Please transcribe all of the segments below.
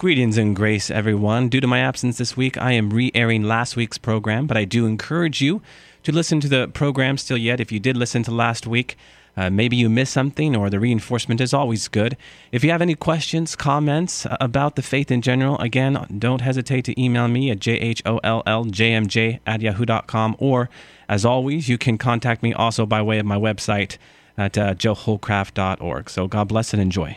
Greetings and grace, everyone. Due to my absence this week, I am re airing last week's program, but I do encourage you to listen to the program still yet. If you did listen to last week, uh, maybe you missed something or the reinforcement is always good. If you have any questions, comments about the faith in general, again, don't hesitate to email me at jholljmj at yahoo.com or, as always, you can contact me also by way of my website at uh, joehollcraft.org. So God bless and enjoy.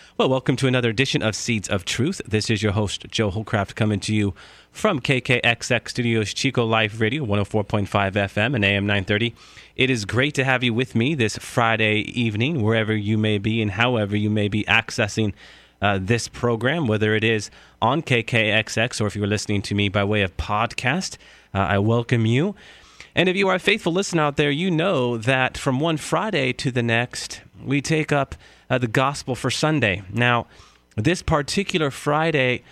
Well, welcome to another edition of Seeds of Truth. This is your host, Joe Hollcraft, coming to you from KKXX Studios, Chico Life Radio, 104.5 FM and AM 930. It is great to have you with me this Friday evening, wherever you may be and however you may be accessing uh, this program, whether it is on KKXX or if you're listening to me by way of podcast. Uh, I welcome you. And if you are a faithful listener out there, you know that from one Friday to the next, we take up uh, the gospel for Sunday. Now, this particular Friday,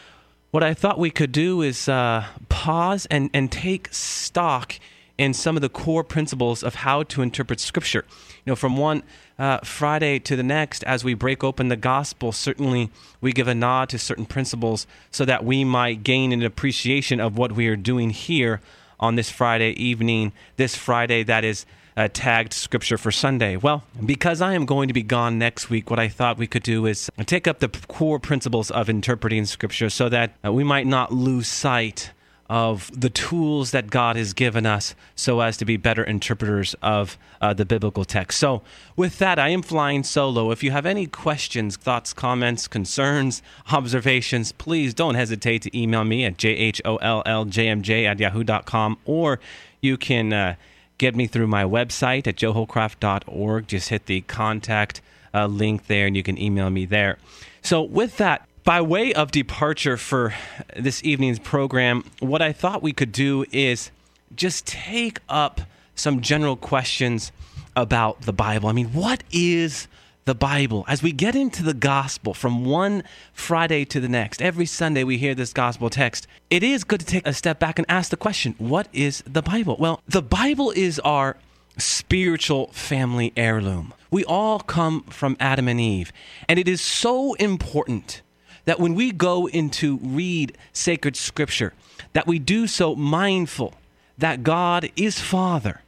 what I thought we could do is uh, pause and, and take stock in some of the core principles of how to interpret Scripture. You know, from one uh, Friday to the next, as we break open the gospel, certainly we give a nod to certain principles so that we might gain an appreciation of what we are doing here on this Friday evening, this Friday that is uh, tagged scripture for Sunday? Well, because I am going to be gone next week, what I thought we could do is take up the core principles of interpreting scripture so that uh, we might not lose sight of the tools that God has given us so as to be better interpreters of uh, the biblical text. So, with that, I am flying solo. If you have any questions, thoughts, comments, concerns, observations, please don't hesitate to email me at jholljmj at yahoo.com or you can. Uh, get me through my website at joehollcraft.org. Just hit the contact uh, link there and you can email me there. So, with that, by way of departure for this evening's program, what I thought we could do is just take up some general questions about the Bible. I mean, what is the Bible. As we get into the gospel from one Friday to the next, every Sunday we hear this gospel text. It is good to take a step back and ask the question what is the Bible? Well, the Bible is our spiritual family heirloom. We all come from Adam and Eve, and it is so important that when we go into read sacred scripture that we do so mindful that God is Father.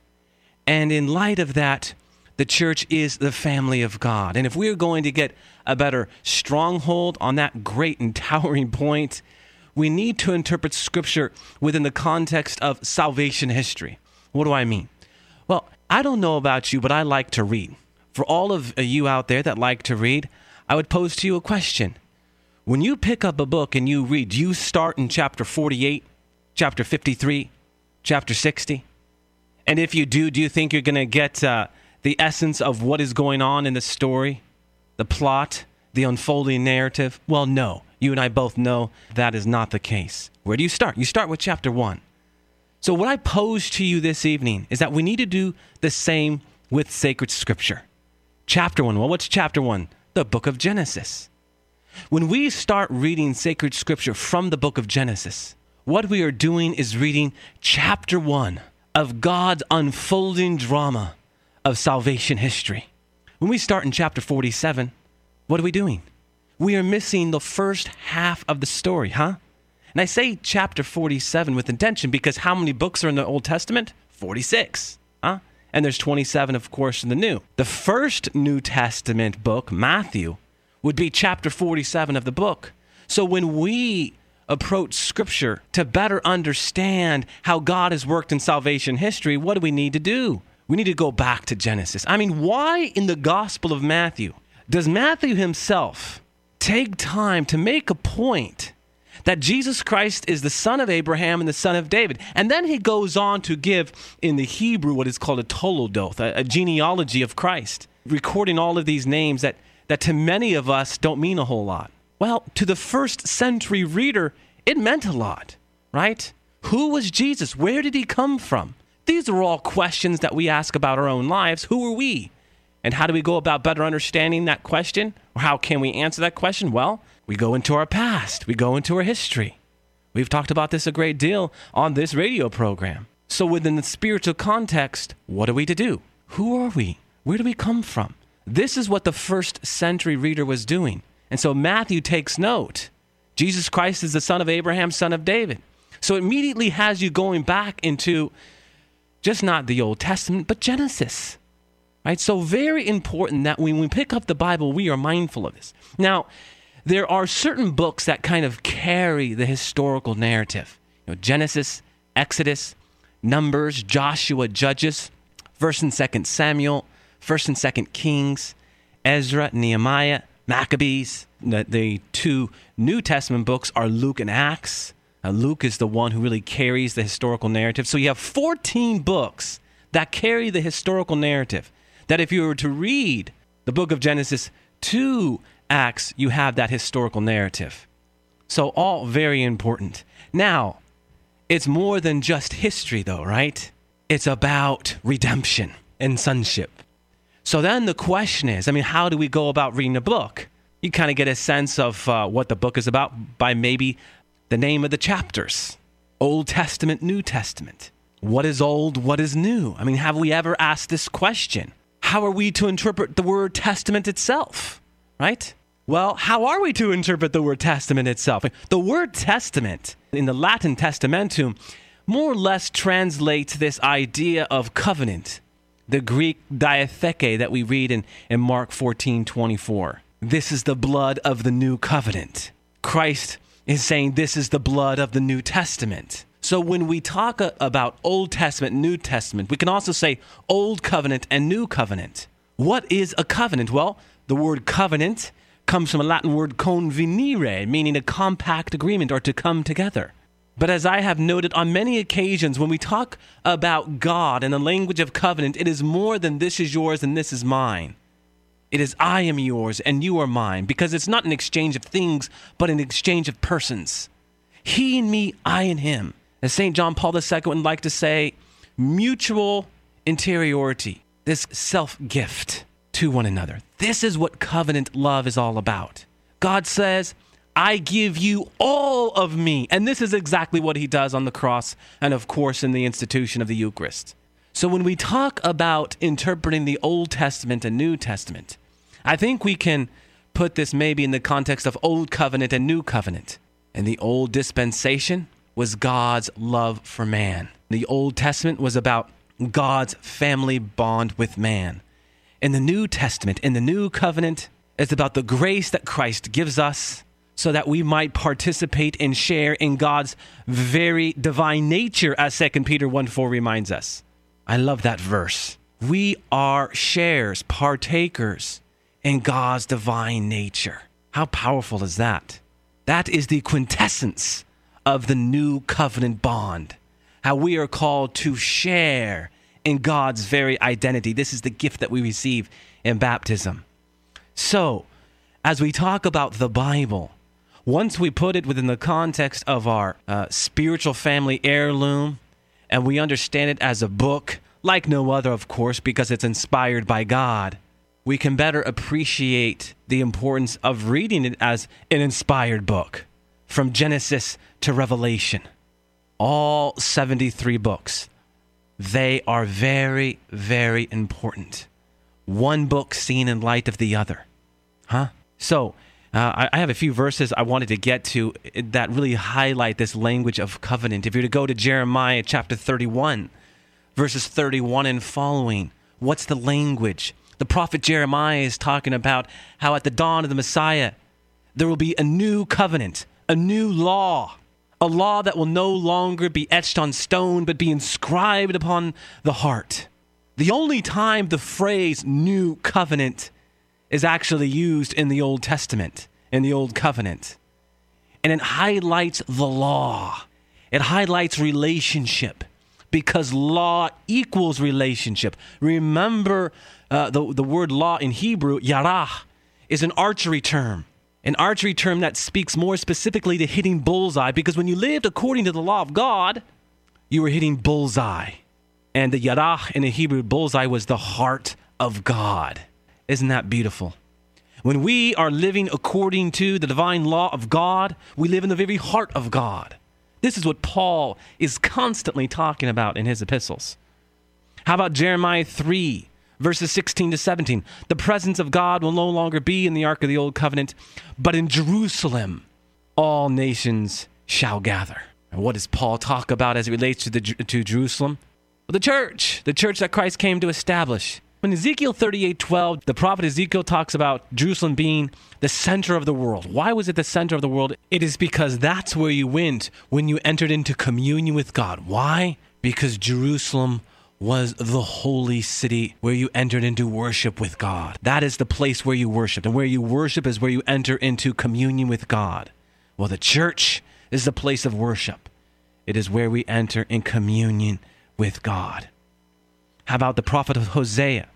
And in light of that, the church is the family of God. And if we're going to get a better stronghold on that great and towering point, we need to interpret Scripture within the context of salvation history. What do I mean? Well, I don't know about you, but I like to read. For all of you out there that like to read, I would pose to you a question. When you pick up a book and you read, do you start in chapter 48, chapter 53, chapter 60? And if you do, do you think you're going to get uh, the essence of what is going on in the story, the plot, the unfolding narrative? Well, no. You and I both know that is not the case. Where do you start? You start with chapter 1. So, what I pose to you this evening is that we need to do the same with sacred scripture. Chapter 1. Well, what's chapter 1? The book of Genesis. When we start reading sacred scripture from the book of Genesis, what we are doing is reading chapter 1 of God's unfolding drama of salvation history. When we start in chapter 47, what are we doing? We are missing the first half of the story, huh? And I say chapter 47 with intention because how many books are in the Old Testament? 46, huh? And there's 27, of course, in the New. The first New Testament book, Matthew, would be chapter 47 of the book. So when we approach Scripture to better understand how God has worked in salvation history, what do we need to do? We need to go back to Genesis. I mean, why in the Gospel of Matthew does Matthew himself take time to make a point that Jesus Christ is the son of Abraham and the son of David? And then he goes on to give in the Hebrew what is called a Toledoth, a, a genealogy of Christ, recording all of these names that, that to many of us don't mean a whole lot. Well, to the first century reader, it meant a lot, right? Who was Jesus? Where did he come from? These are all questions that we ask about our own lives. Who are we? And how do we go about better understanding that question? Or how can we answer that question? Well, we go into our past, we go into our history. We've talked about this a great deal on this radio program. So, within the spiritual context, what are we to do? Who are we? Where do we come from? This is what the first century reader was doing. And so Matthew takes note. Jesus Christ is the son of Abraham, son of David. So immediately has you going back into just not the Old Testament, but Genesis. Right? So very important that when we pick up the Bible, we are mindful of this. Now, there are certain books that kind of carry the historical narrative. You know, Genesis, Exodus, Numbers, Joshua, Judges, First and Second Samuel, First and Second Kings, Ezra, Nehemiah, Maccabees. The, the two New Testament books are Luke and Acts. Uh, Luke is the one who really carries the historical narrative. So you have 14 books that carry the historical narrative. That if you were to read the book of Genesis to Acts, you have that historical narrative. So, all very important. Now, it's more than just history, though, right? It's about redemption and sonship. So then the question is I mean, how do we go about reading a book? You kind of get a sense of uh, what the book is about by maybe the name of the chapters Old Testament, New Testament. What is old? What is new? I mean, have we ever asked this question? How are we to interpret the word testament itself? Right? Well, how are we to interpret the word testament itself? The word testament in the Latin testamentum more or less translates this idea of covenant the Greek diatheke that we read in, in Mark 14 24. This is the blood of the new covenant. Christ is saying this is the blood of the New Testament. So when we talk about Old Testament, New Testament, we can also say Old Covenant and New Covenant. What is a covenant? Well, the word covenant comes from a Latin word convenire, meaning a compact agreement or to come together. But as I have noted on many occasions, when we talk about God and the language of covenant, it is more than this is yours and this is mine. It is I am yours and you are mine, because it's not an exchange of things, but an exchange of persons. He and me, I and him. As St. John Paul II would like to say, mutual interiority, this self gift to one another. This is what covenant love is all about. God says, I give you all of me. And this is exactly what he does on the cross and, of course, in the institution of the Eucharist. So when we talk about interpreting the Old Testament and New Testament, I think we can put this maybe in the context of Old Covenant and New Covenant. And the Old Dispensation was God's love for man. The Old Testament was about God's family bond with man. In the New Testament, in the New Covenant, it's about the grace that Christ gives us so that we might participate and share in God's very divine nature, as 2 Peter 1 4 reminds us. I love that verse. We are shares, partakers in God's divine nature. How powerful is that? That is the quintessence of the new covenant bond. How we are called to share in God's very identity. This is the gift that we receive in baptism. So, as we talk about the Bible, once we put it within the context of our uh, spiritual family heirloom and we understand it as a book, like no other, of course, because it's inspired by God, we can better appreciate the importance of reading it as an inspired book from Genesis to Revelation. All 73 books. They are very, very important. One book seen in light of the other. Huh? So, uh, I, have a few verses I wanted to get to that really highlight this language of covenant. If you were to go to Jeremiah chapter 31, verses 31 and following, what's the language? The prophet Jeremiah is talking about how at the dawn of the Messiah, there will be a new covenant, a new law, a law that will no longer be etched on stone, but be inscribed upon the heart. The only time the phrase new covenant is actually used in the Old Testament, in the Old Covenant. And it highlights the law, it highlights relationship because law equals relationship. Remember uh, the, the word law in Hebrew, yarah, is an archery term. An archery term that speaks more specifically to hitting bullseye because when you lived according to the law of God, you were hitting bullseye. And the yarach in the Hebrew bullseye was the heart of God. Isn't that beautiful? When we are living according to the divine law of God, we live in the very heart of God. This is what Paul is constantly talking about in his epistles. How about Jeremiah 3, verses 16 to 17? The presence of God will no longer be in the ark of the old covenant, but in Jerusalem all nations shall gather. And what does Paul talk about as it relates to, the, to Jerusalem? Well, the church, the church that Christ came to establish. In Ezekiel 38 12, the prophet Ezekiel talks about Jerusalem being the center of the world. Why was it the center of the world? It is because that's where you went when you entered into communion with God. Why? Because Jerusalem was the holy city where you entered into worship with God. That is the place where you worship. And where you worship is where you enter into communion with God. Well, the church is the place of worship, it is where we enter in communion with God. How about the prophet of Hosea?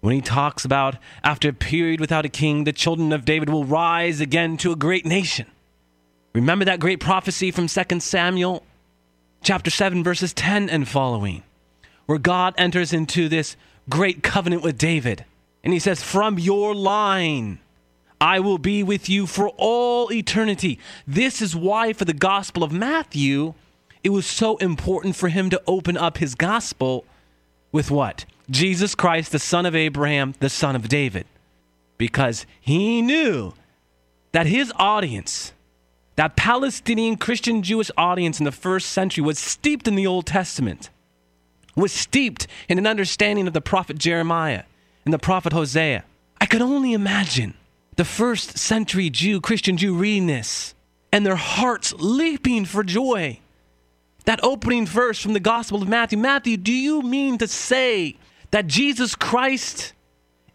When he talks about, after a period without a king, the children of David will rise again to a great nation. Remember that great prophecy from 2 Samuel chapter 7, verses 10 and following, where God enters into this great covenant with David. And he says, From your line, I will be with you for all eternity. This is why, for the Gospel of Matthew, it was so important for him to open up his Gospel with what? Jesus Christ, the son of Abraham, the son of David. Because he knew that his audience, that Palestinian Christian Jewish audience in the first century, was steeped in the Old Testament, was steeped in an understanding of the prophet Jeremiah and the prophet Hosea. I could only imagine the first century Jew, Christian Jew, reading this and their hearts leaping for joy. That opening verse from the Gospel of Matthew Matthew, do you mean to say that Jesus Christ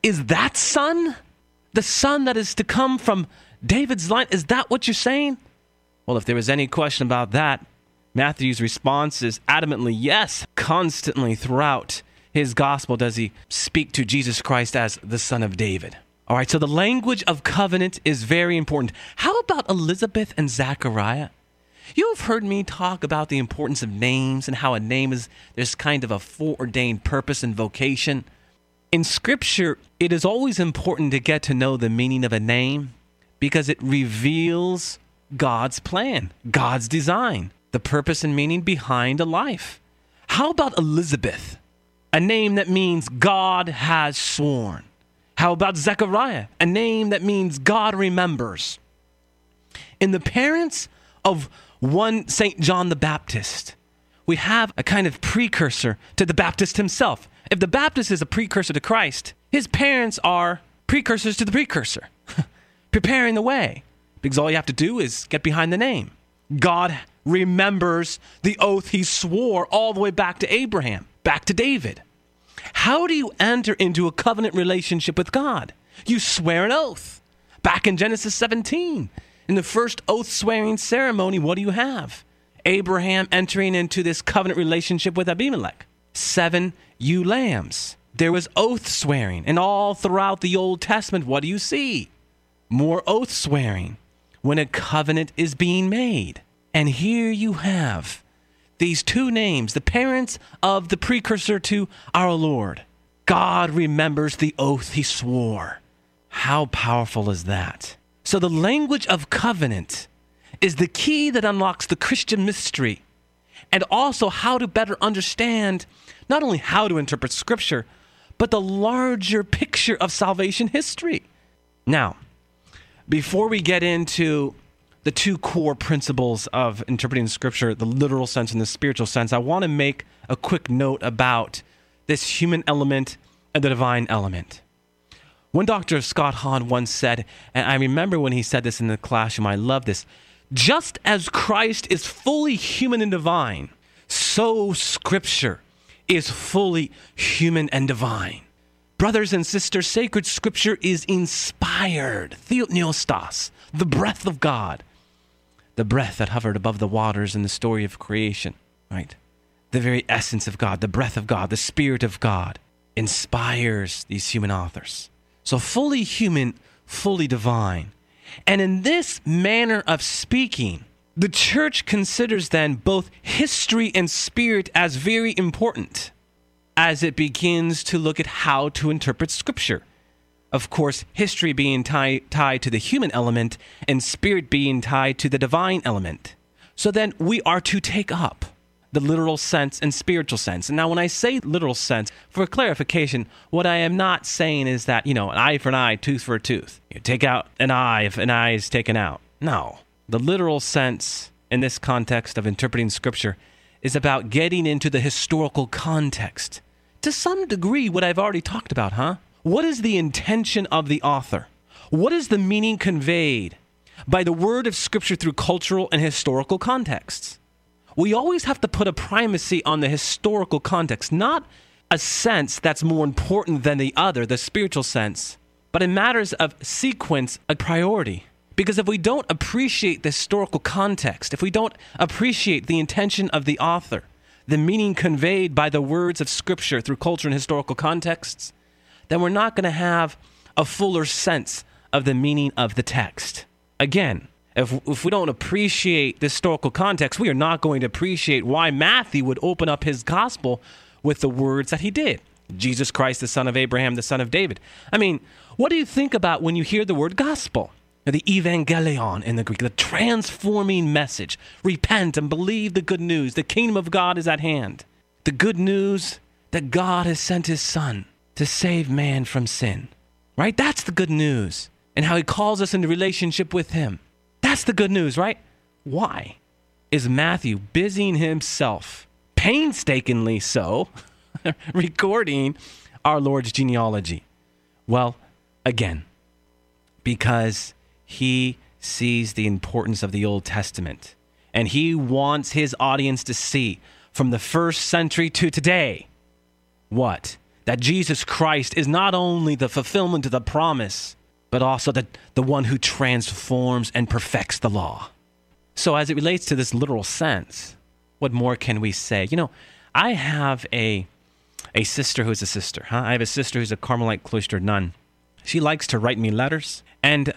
is that son? The son that is to come from David's line? Is that what you're saying? Well, if there was any question about that, Matthew's response is adamantly yes. Constantly throughout his gospel does he speak to Jesus Christ as the son of David. All right, so the language of covenant is very important. How about Elizabeth and Zachariah? You have heard me talk about the importance of names and how a name is there's kind of a foreordained purpose and vocation. In scripture, it is always important to get to know the meaning of a name because it reveals God's plan, God's design, the purpose and meaning behind a life. How about Elizabeth? A name that means God has sworn. How about Zechariah? A name that means God remembers. In the parents of one St. John the Baptist, we have a kind of precursor to the Baptist himself. If the Baptist is a precursor to Christ, his parents are precursors to the precursor, preparing the way. Because all you have to do is get behind the name. God remembers the oath he swore all the way back to Abraham, back to David. How do you enter into a covenant relationship with God? You swear an oath. Back in Genesis 17, in the first oath swearing ceremony, what do you have? Abraham entering into this covenant relationship with Abimelech. Seven ewe lambs. There was oath swearing. And all throughout the Old Testament, what do you see? More oath swearing when a covenant is being made. And here you have these two names, the parents of the precursor to our Lord. God remembers the oath he swore. How powerful is that? So, the language of covenant is the key that unlocks the Christian mystery and also how to better understand not only how to interpret Scripture, but the larger picture of salvation history. Now, before we get into the two core principles of interpreting Scripture, the literal sense and the spiritual sense, I want to make a quick note about this human element and the divine element. One Dr. Scott Hahn once said, and I remember when he said this in the classroom, I love this just as Christ is fully human and divine, so Scripture is fully human and divine. Brothers and sisters, sacred Scripture is inspired, theopneustos, the breath of God, the breath that hovered above the waters in the story of creation, right? The very essence of God, the breath of God, the Spirit of God inspires these human authors. So fully human, fully divine. And in this manner of speaking, The church considers then both history and spirit as very important as it begins to look at how to interpret Scripture. Of course, history being tie, tied to the human element and spirit being tied to the divine element. So then we are to take up the literal sense and spiritual sense. And now, when I say literal sense, for clarification, what I am not saying is that, you know, an eye for an eye, tooth for a tooth. You take out an eye if an eye is taken out. No. The literal sense in this context of interpreting Scripture is about getting into the historical context. To some degree, what I've already talked about, huh? What is the intention of the author? What is the meaning conveyed by the word of Scripture through cultural and historical contexts? We always have to put a primacy on the historical context, not a sense that's more important than the other, the spiritual sense, but in matters of sequence, a priority. Because if we don't appreciate the historical context, if we don't appreciate the intention of the author, the meaning conveyed by the words of Scripture through culture and historical contexts, then we're not going to have a fuller sense of the meaning of the text. Again, if, if we don't appreciate the historical context, we are not going to appreciate why Matthew would open up his gospel with the words that he did Jesus Christ, the son of Abraham, the son of David. I mean, what do you think about when you hear the word gospel? The evangelion in the Greek, the transforming message. Repent and believe the good news. The kingdom of God is at hand. The good news that God has sent his son to save man from sin. Right? That's the good news. And how he calls us into relationship with him. That's the good news, right? Why is Matthew busying himself, painstakingly so, recording our Lord's genealogy? Well, again, because he sees the importance of the Old Testament and he wants his audience to see from the first century to today what? That Jesus Christ is not only the fulfillment of the promise, but also the, the one who transforms and perfects the law. So, as it relates to this literal sense, what more can we say? You know, I have a, a sister who's a sister. Huh? I have a sister who's a Carmelite cloistered nun. She likes to write me letters, and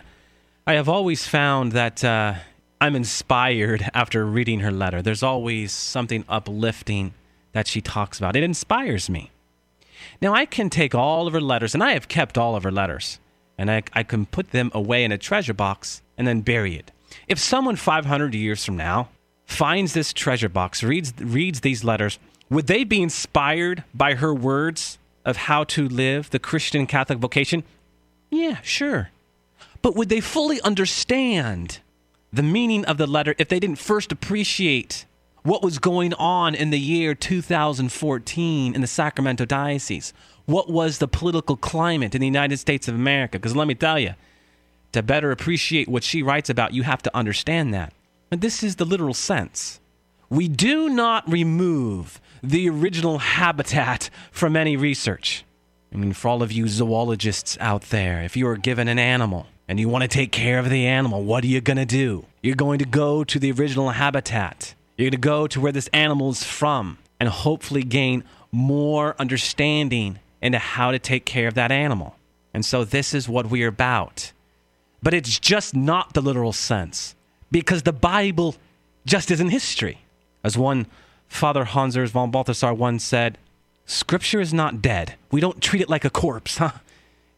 I have always found that uh, I'm inspired after reading her letter. There's always something uplifting that she talks about. It inspires me. Now, I can take all of her letters, and I have kept all of her letters, and I, I can put them away in a treasure box and then bury it. If someone 500 years from now finds this treasure box, reads, reads these letters, would they be inspired by her words of how to live the Christian Catholic vocation? Yeah, sure. But would they fully understand the meaning of the letter if they didn't first appreciate what was going on in the year 2014 in the Sacramento Diocese. What was the political climate in the United States of America? Because let me tell you, to better appreciate what she writes about, you have to understand that. And this is the literal sense. We do not remove the original habitat from any research. I mean, for all of you zoologists out there, if you are given an animal and you want to take care of the animal, what are you going to do? You're going to go to the original habitat. You're going to go to where this animal is from and hopefully gain more understanding into how to take care of that animal. And so this is what we're about. But it's just not the literal sense because the Bible just isn't history. As one Father Hans Urs von Balthasar once said, Scripture is not dead. We don't treat it like a corpse, huh?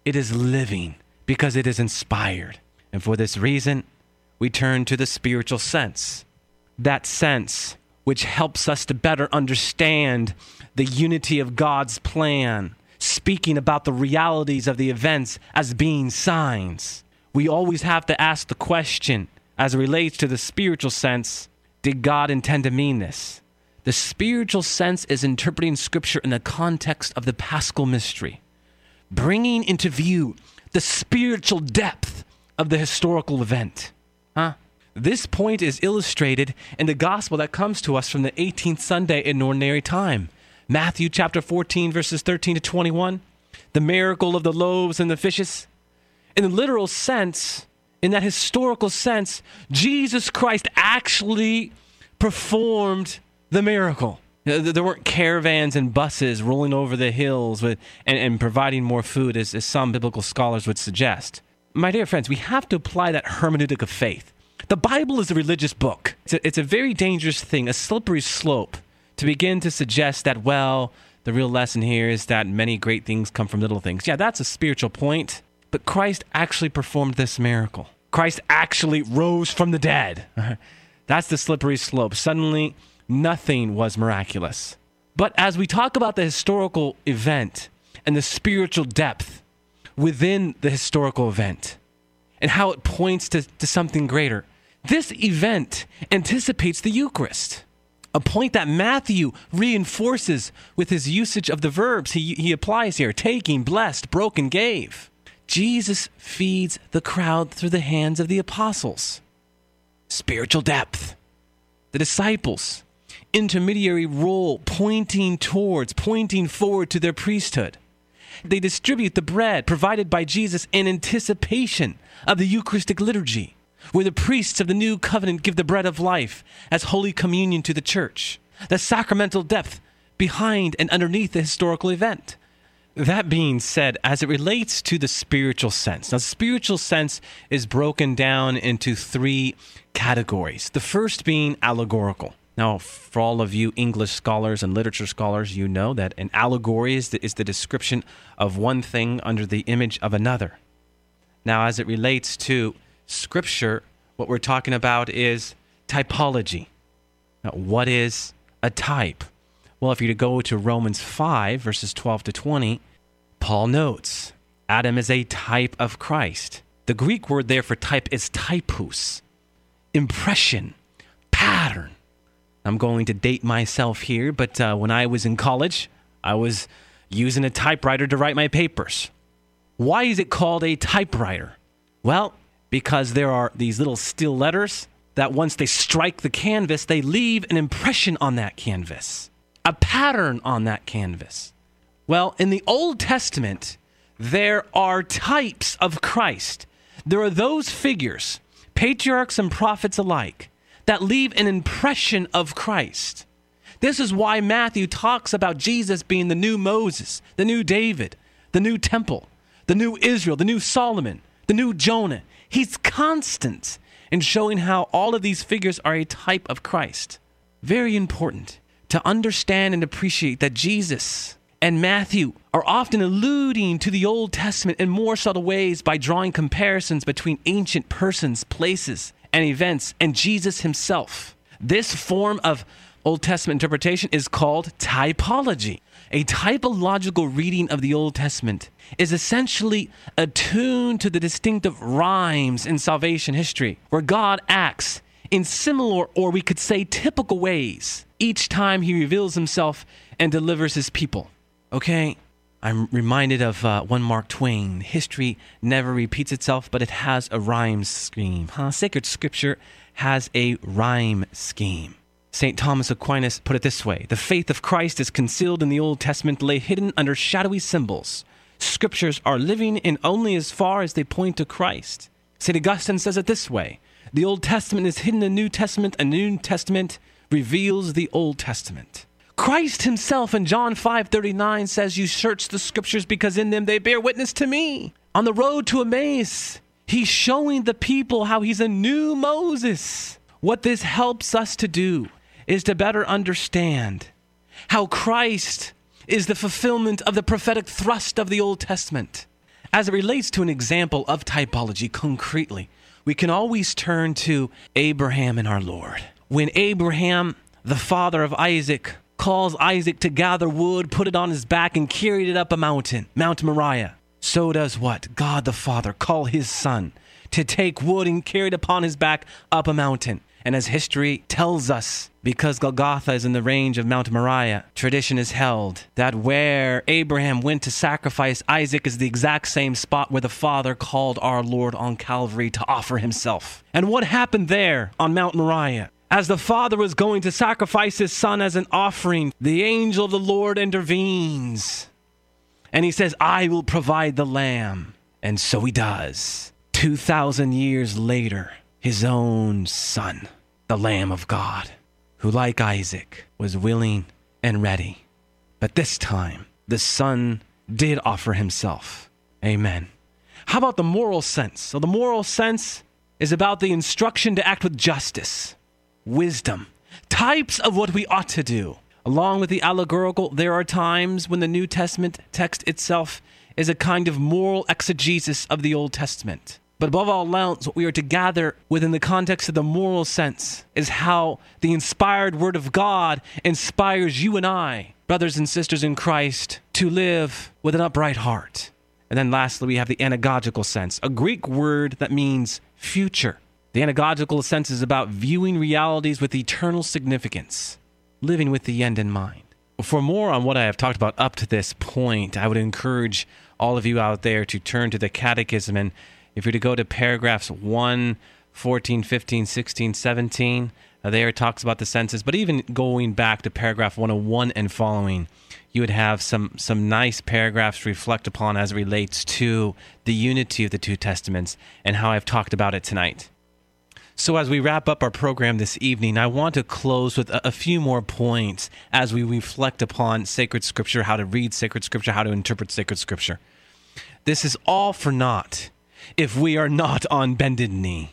It is living because it is inspired. And for this reason, we turn to the spiritual sense that sense, which helps us to better understand the unity of God's plan, speaking about the realities of the events as being signs. We always have to ask the question, as it relates to the spiritual sense, did God intend to mean this? The spiritual sense is interpreting Scripture in the context of the paschal mystery, bringing into view the spiritual depth of the historical event. Huh? This point is illustrated in the gospel that comes to us from the 18th Sunday in ordinary time. Matthew chapter 14, verses 13 to 21, the miracle of the loaves and the fishes. In the literal sense, in that historical sense, Jesus Christ actually performed the miracle. There weren't caravans and buses rolling over the hills with, and, and providing more food, as, as some biblical scholars would suggest. My dear friends, we have to apply that hermeneutic of faith The Bible is a religious book. It's a, it's a very dangerous thing, a slippery slope to begin to suggest that, well, the real lesson here is that many great things come from little things. Yeah, that's a spiritual point, but Christ actually performed this miracle. Christ actually rose from the dead. That's the slippery slope. Suddenly, nothing was miraculous. But as we talk about the historical event and the spiritual depth within the historical event and how it points to, to something greater, this event anticipates the Eucharist, a point that Matthew reinforces with his usage of the verbs he, he applies here taking, blessed, broken, gave. Jesus feeds the crowd through the hands of the apostles. Spiritual depth. The disciples, intermediary role pointing towards, pointing forward to their priesthood. They distribute the bread provided by Jesus in anticipation of the Eucharistic liturgy, where the priests of the new covenant give the bread of life as Holy Communion to the church. The sacramental depth behind and underneath the historical event. That being said, as it relates to the spiritual sense, now, the spiritual sense is broken down into three categories. The first being allegorical. Now, for all of you English scholars and literature scholars, you know that an allegory is the, is the description of one thing under the image of another. Now, as it relates to Scripture, what we're talking about is typology. Now, what is a type? Well, if you go to Romans 5, verses 12 to 20, Paul notes Adam is a type of Christ. The Greek word there for type is typos, impression, pattern. I'm going to date myself here, but uh, when I was in college, I was using a typewriter to write my papers. Why is it called a typewriter? Well, because there are these little steel letters that once they strike the canvas, they leave an impression on that canvas a pattern on that canvas. Well, in the Old Testament, there are types of Christ. There are those figures, patriarchs and prophets alike, that leave an impression of Christ. This is why Matthew talks about Jesus being the new Moses, the new David, the new temple, the new Israel, the new Solomon, the new Jonah. He's constant in showing how all of these figures are a type of Christ. Very important to understand and appreciate that Jesus and Matthew are often alluding to the Old Testament in more subtle ways by drawing comparisons between ancient persons, places, and events and Jesus himself. This form of Old Testament interpretation is called typology. A typological reading of the Old Testament is essentially attuned to the distinctive rhymes in salvation history, where God acts in similar, or we could say typical ways each time he reveals himself and delivers his people. Okay? I'm reminded of uh, one Mark Twain. History never repeats itself, but it has a rhyme scheme. Huh? Sacred scripture has a rhyme scheme. St. Thomas Aquinas put it this way The faith of Christ is concealed in the Old Testament, lay hidden under shadowy symbols. Scriptures are living in only as far as they point to Christ. St. Augustine says it this way The Old Testament is hidden in the New Testament, and the New Testament reveals the Old Testament. Christ himself in John 5:39 says you search the scriptures because in them they bear witness to me. On the road to Emmaus, he's showing the people how he's a new Moses. What this helps us to do is to better understand how Christ is the fulfillment of the prophetic thrust of the Old Testament. As it relates to an example of typology concretely, we can always turn to Abraham and our Lord when Abraham, the father of Isaac, calls Isaac to gather wood, put it on his back, and carried it up a mountain, Mount Moriah. So does what? God the Father call his son to take wood and carry it upon his back up a mountain. And as history tells us, because Golgotha is in the range of Mount Moriah, tradition is held that where Abraham went to sacrifice Isaac is the exact same spot where the Father called our Lord on Calvary to offer himself. And what happened there on Mount Moriah? As the father was going to sacrifice his son as an offering, the angel of the Lord intervenes. And he says, I will provide the lamb. And so he does. 2,000 years later, his own son, the Lamb of God, who, like Isaac, was willing and ready. But this time, the son did offer himself. Amen. How about the moral sense? So, the moral sense is about the instruction to act with justice, wisdom, types of what we ought to do. Along with the allegorical, there are times when the New Testament text itself is a kind of moral exegesis of the Old Testament. But above all else, what we are to gather within the context of the moral sense is how the inspired Word of God inspires you and I, brothers and sisters in Christ, to live with an upright heart. And then lastly, we have the anagogical sense, a Greek word that means future. The anagogical sense is about viewing realities with eternal significance, living with the end in mind. For more on what I have talked about up to this point, I would encourage all of you out there to turn to the Catechism. And if you're to go to paragraphs 1, 14, 15, 16, 17, uh, there it talks about the senses. But even going back to paragraph 101 and following, you would have some, some nice paragraphs reflect upon as it relates to the unity of the two testaments and how I've talked about it tonight. So, as we wrap up our program this evening, I want to close with a, a, few more points as we reflect upon sacred scripture, how to read sacred scripture, how to interpret sacred scripture. This is all for naught if we are not on bended knee.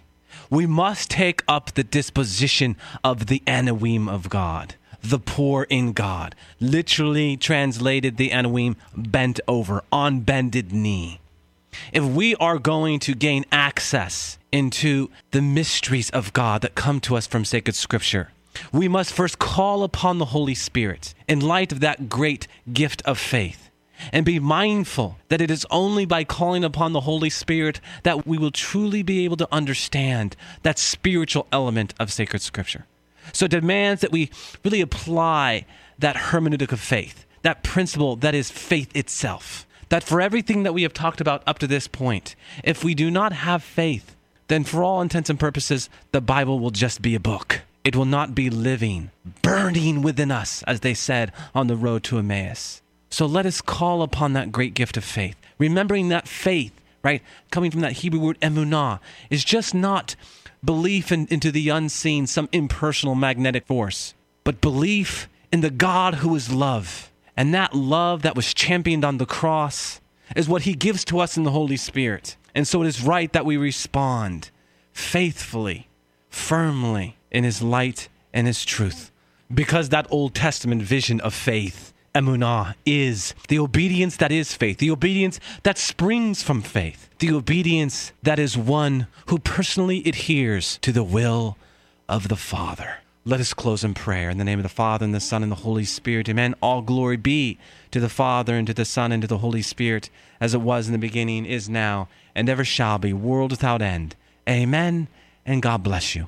We must take up the disposition of the Anawim of God, the poor in God. Literally translated, the Anawim bent over, on bended knee. If we are going to gain access into the mysteries of God that come to us from sacred scripture. We must first call upon the Holy Spirit in light of that great gift of faith and be mindful that it is only by calling upon the Holy Spirit that we will truly be able to understand that spiritual element of sacred scripture. So it demands that we really apply that hermeneutic of faith, that principle that is faith itself. That for everything that we have talked about up to this point, if we do not have faith, then for all intents and purposes, the Bible will just be a book. It will not be living, burning within us, as they said on the road to Emmaus. So let us call upon that great gift of faith, remembering that faith, right, coming from that Hebrew word emunah, is just not belief in, into the unseen, some impersonal magnetic force, but belief in the God who is love. And that love that was championed on the cross is what he gives to us in the Holy Spirit. And so it is right that we respond faithfully, firmly in His light and His truth. Because that Old Testament vision of faith, emunah, is the obedience that is faith, the obedience that springs from faith, the obedience that is one who personally adheres to the will of the Father. Let us close in prayer. In the name of the Father, and the Son, and the Holy Spirit. Amen. All glory be to the Father, and to the Son, and to the Holy Spirit, as it was in the beginning, is now, and ever shall be, world without end. Amen. And God bless you.